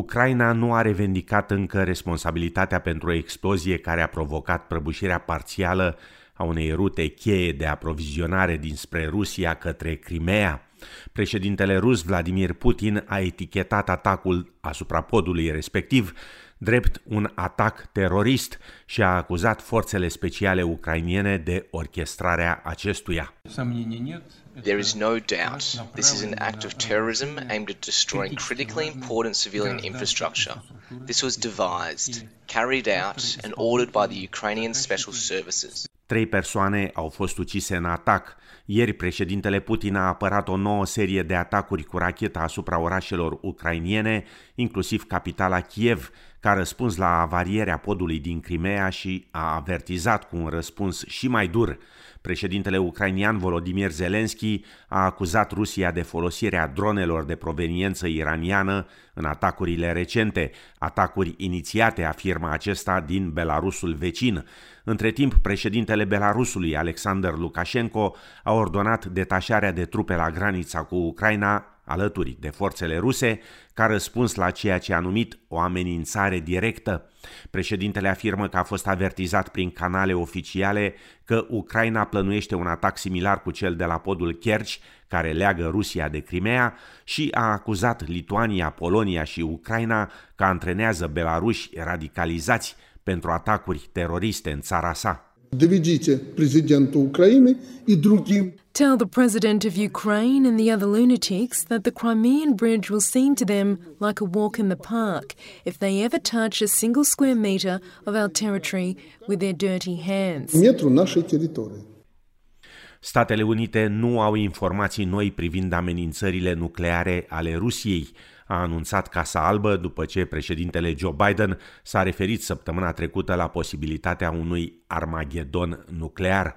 Ucraina nu a revendicat încă responsabilitatea pentru o explozie care a provocat prăbușirea parțială a unei rute cheie de aprovizionare dinspre Rusia către Crimea. Președintele rus Vladimir Putin a etichetat atacul asupra podului respectiv drept un atac terorist și a acuzat forțele speciale ucrainiene de orchestrarea acestuia. There is no doubt this is an act of terrorism aimed at destroying critically important civilian infrastructure. This was devised, carried out, and ordered by the Ukrainian Special Services. Trei persoane au fost ucise în atac. Ieri, președintele Putin a apărat o nouă serie de atacuri cu racheta asupra orașelor ucrainiene, inclusiv capitala Kiev, ca răspuns la avarierea podului din Crimea și a avertizat cu un răspuns și mai dur. Președintele ucrainian Volodymyr Zelensky a acuzat Rusia de folosirea dronelor de proveniență iraniană în atacurile recente, atacuri inițiate, afirmă acesta, din Belarusul vecin. Între timp, președintele Belarusului, Alexander Lukashenko, a ordonat detașarea de trupe la granița cu Ucraina alături de forțele ruse, ca răspuns la ceea ce a numit o amenințare directă. Președintele afirmă că a fost avertizat prin canale oficiale că Ucraina plănuiește un atac similar cu cel de la podul Kerch, care leagă Rusia de Crimea, și a acuzat Lituania, Polonia și Ucraina că antrenează belaruși radicalizați pentru atacuri teroriste în țara sa. Доведите президенту Украины и другим. Tell the president of Ukraine and the other lunatics that the Crimean Bridge will seem to them like a walk in the park if they ever touch a single square meter of our territory with their dirty hands. Метру нашей территории. Statele Unite nu au informații noi privind amenințările nucleare ale Rusiei, a anunțat Casa Albă după ce președintele Joe Biden s-a referit săptămâna trecută la posibilitatea unui Armagedon nuclear.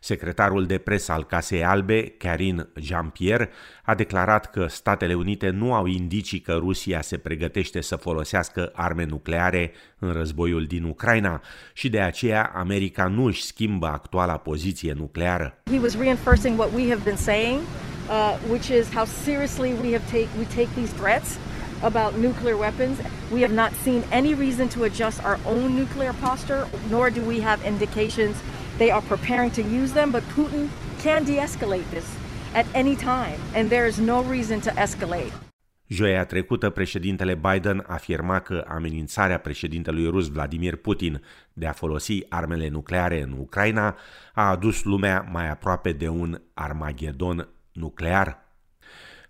Secretarul de presă al Casei Albe, Karine Jean-Pierre, a declarat că Statele Unite nu au indicii că Rusia se pregătește să folosească arme nucleare în războiul din Ucraina și de aceea America nu își schimbă actuala poziție nucleară. He was reinforcing what we have been saying uh, which is how seriously we have take we take these threats about nuclear weapons. We have not seen any reason to adjust our own nuclear posture, nor do we have indications they are preparing to use them. But Putin can de-escalate this at any time, and there is no reason to escalate. Joia trecută, președintele Biden afirma că amenințarea președintelui rus Vladimir Putin de a folosi armele nucleare în Ucraina a adus lumea mai aproape de un Armagedon nuclear.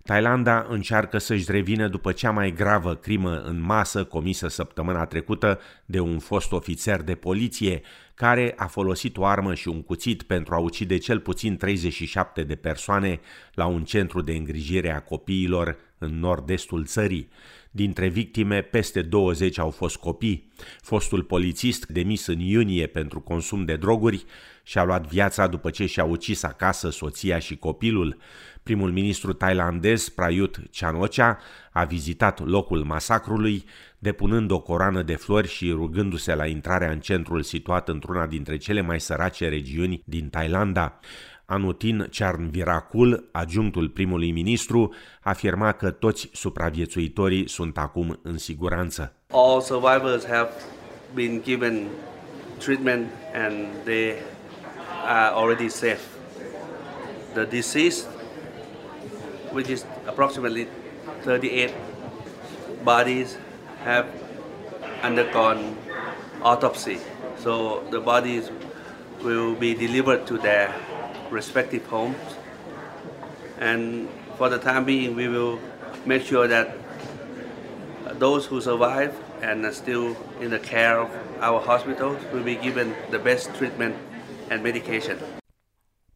Thailanda încearcă să-și revină după cea mai gravă crimă în masă comisă săptămâna trecută de un fost ofițer de poliție care a folosit o armă și un cuțit pentru a ucide cel puțin 37 de persoane la un centru de îngrijire a copiilor în nord-estul țării. Dintre victime, peste 20 au fost copii. Fostul polițist, demis în iunie pentru consum de droguri, și-a luat viața după ce și-a ucis acasă soția și copilul. Primul ministru thailandez, Prayut Chanocha, a vizitat locul masacrului, depunând o coroană de flori și rugându-se la intrarea în centrul situat într-una dintre cele mai sărace regiuni din Thailanda. Anutin Charnviracul, adjunctul primului ministru, afirma că toți supraviețuitorii sunt acum în siguranță. All survivors have been given treatment and they are already safe. The deceased, which is approximately 38 bodies, have undergone autopsy. So the bodies will be delivered to their respective homes. And for the time being, we will make sure that those who survive and are still in the care of our hospitals will be given the best treatment and medication.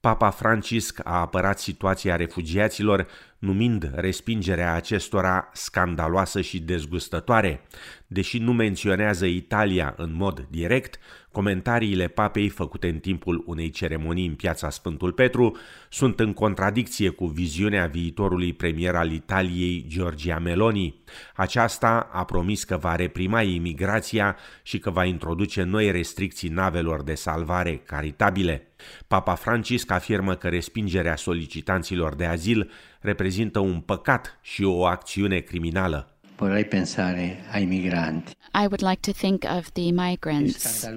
Papa Francisc a apărat situația refugiaților, numind respingerea acestora scandaloasă și dezgustătoare. Deși nu menționează Italia în mod direct, comentariile papei făcute în timpul unei ceremonii în piața Sfântul Petru sunt în contradicție cu viziunea viitorului premier al Italiei, Giorgia Meloni. Aceasta a promis că va reprima imigrația și că va introduce noi restricții navelor de salvare caritabile. Papa Francisc afirmă că respingerea solicitanților de azil reprezintă un păcat și o acțiune criminală. vorrei pensare ai migranti. I would like to think of the migrants.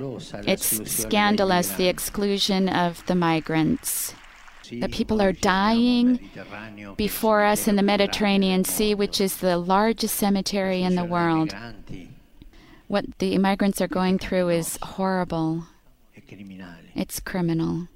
It's scandalous the exclusion of the migrants. The people are dying before us in the Mediterranean Sea, which is the largest cemetery in the world. What the immigrants are going through is horrible. It's criminal.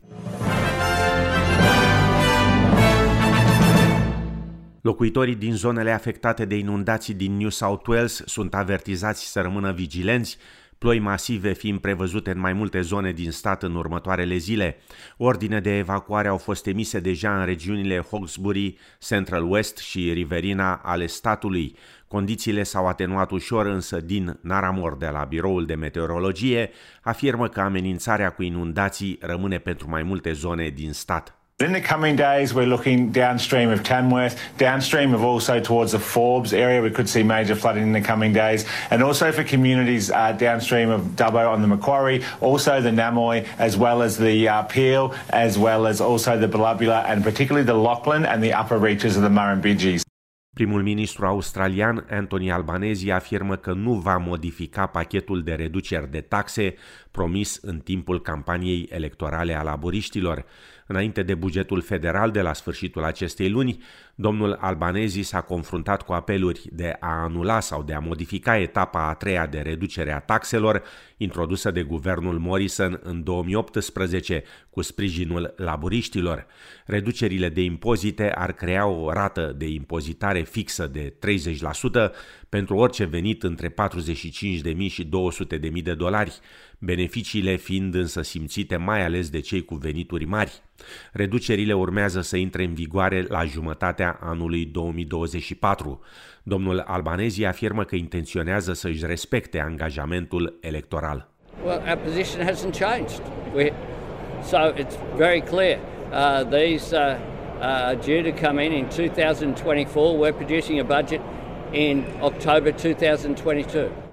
Locuitorii din zonele afectate de inundații din New South Wales sunt avertizați să rămână vigilenți, ploi masive fiind prevăzute în mai multe zone din stat în următoarele zile. Ordine de evacuare au fost emise deja în regiunile Hawkesbury, Central West și Riverina ale statului. Condițiile s-au atenuat ușor, însă din Naramor de la Biroul de Meteorologie afirmă că amenințarea cu inundații rămâne pentru mai multe zone din stat. In the coming days, we're looking downstream of Tamworth, downstream of also towards the Forbes area. We could see major flooding in the coming days, and also for communities uh, downstream of Dubbo on the Macquarie, also the Namoy, as well as the uh, Peel, as well as also the Ballabula, and particularly the Lachlan and the upper reaches of the Murrumbidgees. Primul ministru australian Anthony Albanese afirmă că nu va modifica pachetul de reduceri de taxe promis în timpul campaniei electorale a laburiștilor. Înainte de bugetul federal de la sfârșitul acestei luni, domnul Albanezi s-a confruntat cu apeluri de a anula sau de a modifica etapa a treia de reducere a taxelor introdusă de guvernul Morrison în 2018 cu sprijinul laburiștilor. Reducerile de impozite ar crea o rată de impozitare fixă de 30% pentru orice venit între 45.000 și 200.000 de dolari, beneficiile fiind însă simțite mai ales de cei cu venituri mari. Reducerile urmează să intre în vigoare la jumătatea anului 2024. Domnul Albanezi afirmă că intenționează să își respecte angajamentul electoral. Well, our position hasn't changed. We, so it's very clear. Uh, these uh, are due to come in in 2024. We're producing a budget in October 2022.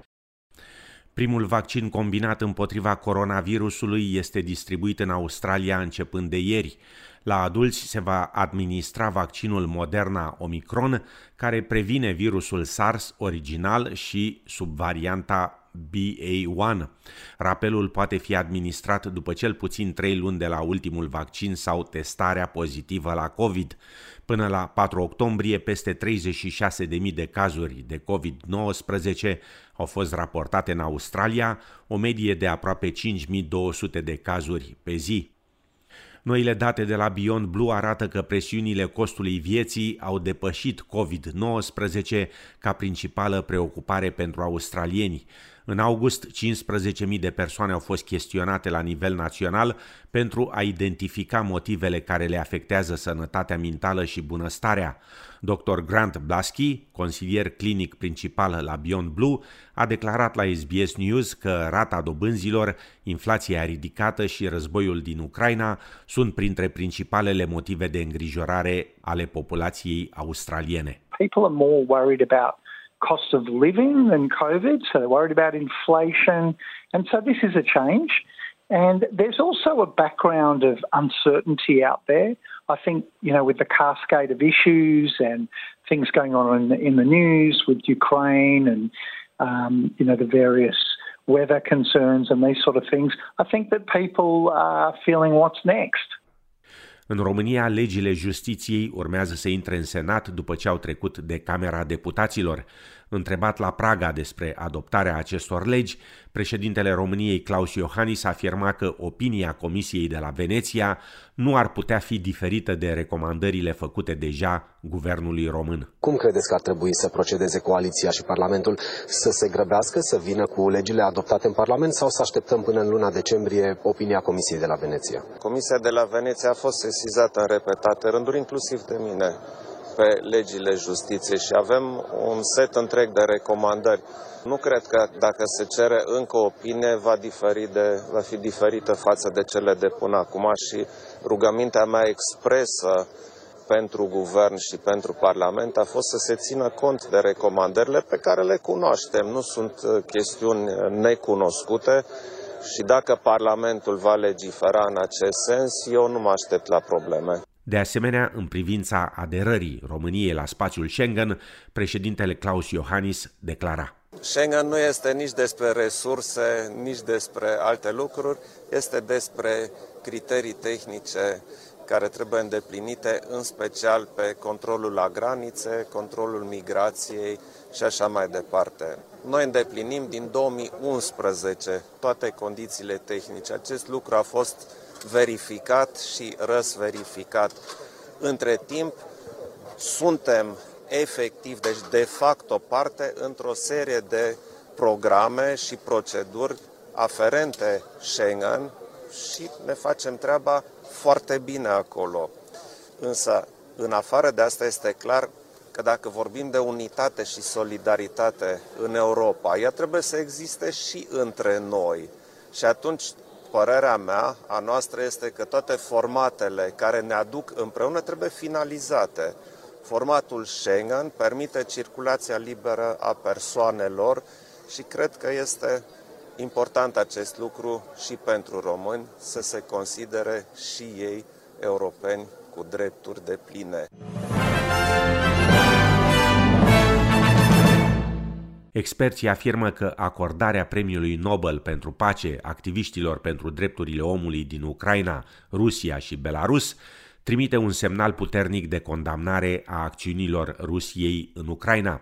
Primul vaccin combinat împotriva coronavirusului este distribuit în Australia începând de ieri. La adulți se va administra vaccinul Moderna Omicron, care previne virusul SARS original și subvarianta BA1. Rapelul poate fi administrat după cel puțin 3 luni de la ultimul vaccin sau testarea pozitivă la COVID. Până la 4 octombrie, peste 36.000 de cazuri de COVID-19 au fost raportate în Australia, o medie de aproape 5.200 de cazuri pe zi. Noile date de la Beyond Blue arată că presiunile costului vieții au depășit COVID-19 ca principală preocupare pentru australieni. În august, 15.000 de persoane au fost chestionate la nivel național pentru a identifica motivele care le afectează sănătatea mentală și bunăstarea. Dr. Grant Blasky, consilier clinic principal la Beyond Blue, a declarat la SBS News că rata dobânzilor, inflația ridicată și războiul din Ucraina sunt printre principalele motive de îngrijorare ale populației australiene. People are more worried about cost of living than COVID, so they're worried about inflation. And so this is a change. And there's also a background of uncertainty out there. I think, you know, with the cascade of issues and things going on in the, in the news with Ukraine and, um, you know, the various weather concerns and these sort of things, I think that people are feeling what's next. În România, legile justiției urmează să intre în Senat după ce au trecut de Camera Deputaților. Întrebat la Praga despre adoptarea acestor legi, președintele României Claus Iohannis afirma că opinia Comisiei de la Veneția nu ar putea fi diferită de recomandările făcute deja guvernului român. Cum credeți că ar trebui să procedeze coaliția și Parlamentul să se grăbească, să vină cu legile adoptate în Parlament sau să așteptăm până în luna decembrie opinia Comisiei de la Veneția? Comisia de la Veneția a fost sesizată în repetate rânduri, inclusiv de mine pe legile justiției și avem un set întreg de recomandări. Nu cred că dacă se cere încă o opinie va, diferi de, va fi diferită față de cele de până acum și rugămintea mea expresă pentru guvern și pentru Parlament a fost să se țină cont de recomandările pe care le cunoaștem. Nu sunt uh, chestiuni necunoscute și dacă Parlamentul va legifera în acest sens, eu nu mă aștept la probleme. De asemenea, în privința aderării României la spațiul Schengen, președintele Klaus Iohannis declara. Schengen nu este nici despre resurse, nici despre alte lucruri, este despre criterii tehnice care trebuie îndeplinite, în special pe controlul la granițe, controlul migrației și așa mai departe. Noi îndeplinim din 2011 toate condițiile tehnice. Acest lucru a fost verificat și răsverificat. Între timp, suntem efectiv, deci de fapt o parte într-o serie de programe și proceduri aferente Schengen și ne facem treaba foarte bine acolo. Însă, în afară de asta, este clar că dacă vorbim de unitate și solidaritate în Europa, ea trebuie să existe și între noi. Și atunci, părerea mea, a noastră, este că toate formatele care ne aduc împreună trebuie finalizate. Formatul Schengen permite circulația liberă a persoanelor și cred că este important acest lucru și pentru români să se considere și ei europeni cu drepturi de pline. Experții afirmă că acordarea premiului Nobel pentru pace activiștilor pentru drepturile omului din Ucraina, Rusia și Belarus trimite un semnal puternic de condamnare a acțiunilor Rusiei în Ucraina.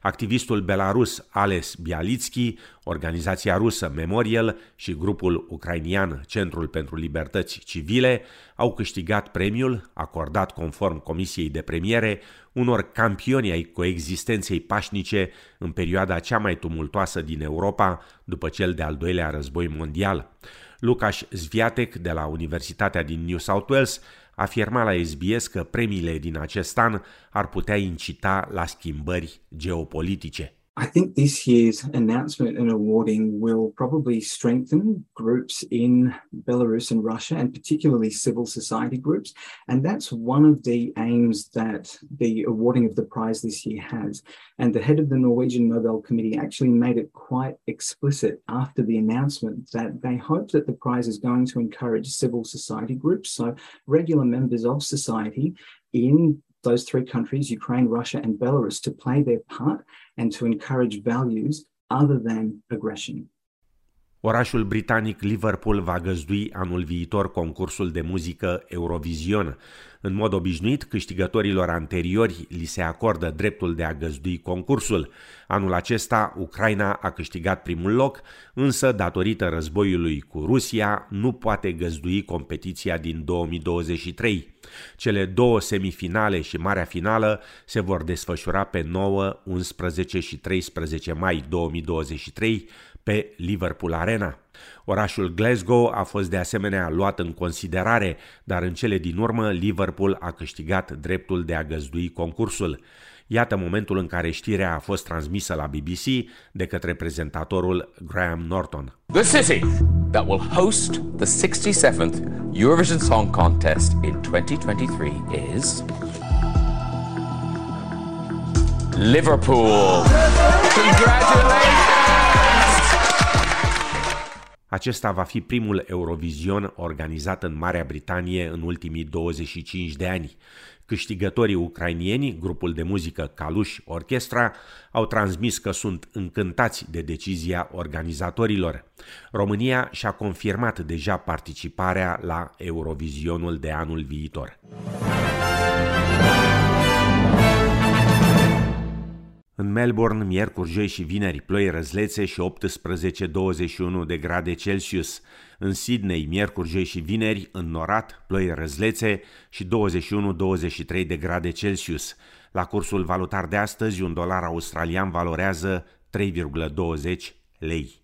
Activistul belarus Ales Bialitski, organizația rusă Memorial și grupul ucrainian Centrul pentru Libertăți Civile au câștigat premiul, acordat conform Comisiei de Premiere, unor campioni ai coexistenței pașnice în perioada cea mai tumultoasă din Europa după cel de-al doilea război mondial. Lukasz Zviatek de la Universitatea din New South Wales afirma la SBS că premiile din acest an ar putea incita la schimbări geopolitice. I think this year's announcement and awarding will probably strengthen groups in Belarus and Russia, and particularly civil society groups. And that's one of the aims that the awarding of the prize this year has. And the head of the Norwegian Nobel Committee actually made it quite explicit after the announcement that they hope that the prize is going to encourage civil society groups, so regular members of society in those three countries, Ukraine, Russia, and Belarus, to play their part and to encourage values other than aggression. Orașul britanic Liverpool va găzdui anul viitor concursul de muzică Eurovision. În mod obișnuit, câștigătorilor anteriori li se acordă dreptul de a găzdui concursul. Anul acesta, Ucraina a câștigat primul loc, însă, datorită războiului cu Rusia, nu poate găzdui competiția din 2023. Cele două semifinale și marea finală se vor desfășura pe 9, 11 și 13 mai 2023 pe Liverpool Arena. Orașul Glasgow a fost de asemenea luat în considerare, dar în cele din urmă Liverpool a câștigat dreptul de a găzdui concursul. Iată momentul în care știrea a fost transmisă la BBC de către prezentatorul Graham Norton. The city that will host the 67th Eurovision Song Contest in 2023 is Liverpool. Congratulations! Acesta va fi primul Eurovision organizat în Marea Britanie în ultimii 25 de ani. Câștigătorii ucrainieni, grupul de muzică Kalush Orchestra, au transmis că sunt încântați de decizia organizatorilor. România și-a confirmat deja participarea la Eurovisionul de anul viitor. În Melbourne, miercuri, joi și vineri, ploi răzlețe și 18-21 de grade Celsius. În Sydney, miercuri, joi și vineri, în norat, ploi răzlețe și 21-23 de grade Celsius. La cursul valutar de astăzi, un dolar australian valorează 3,20 lei.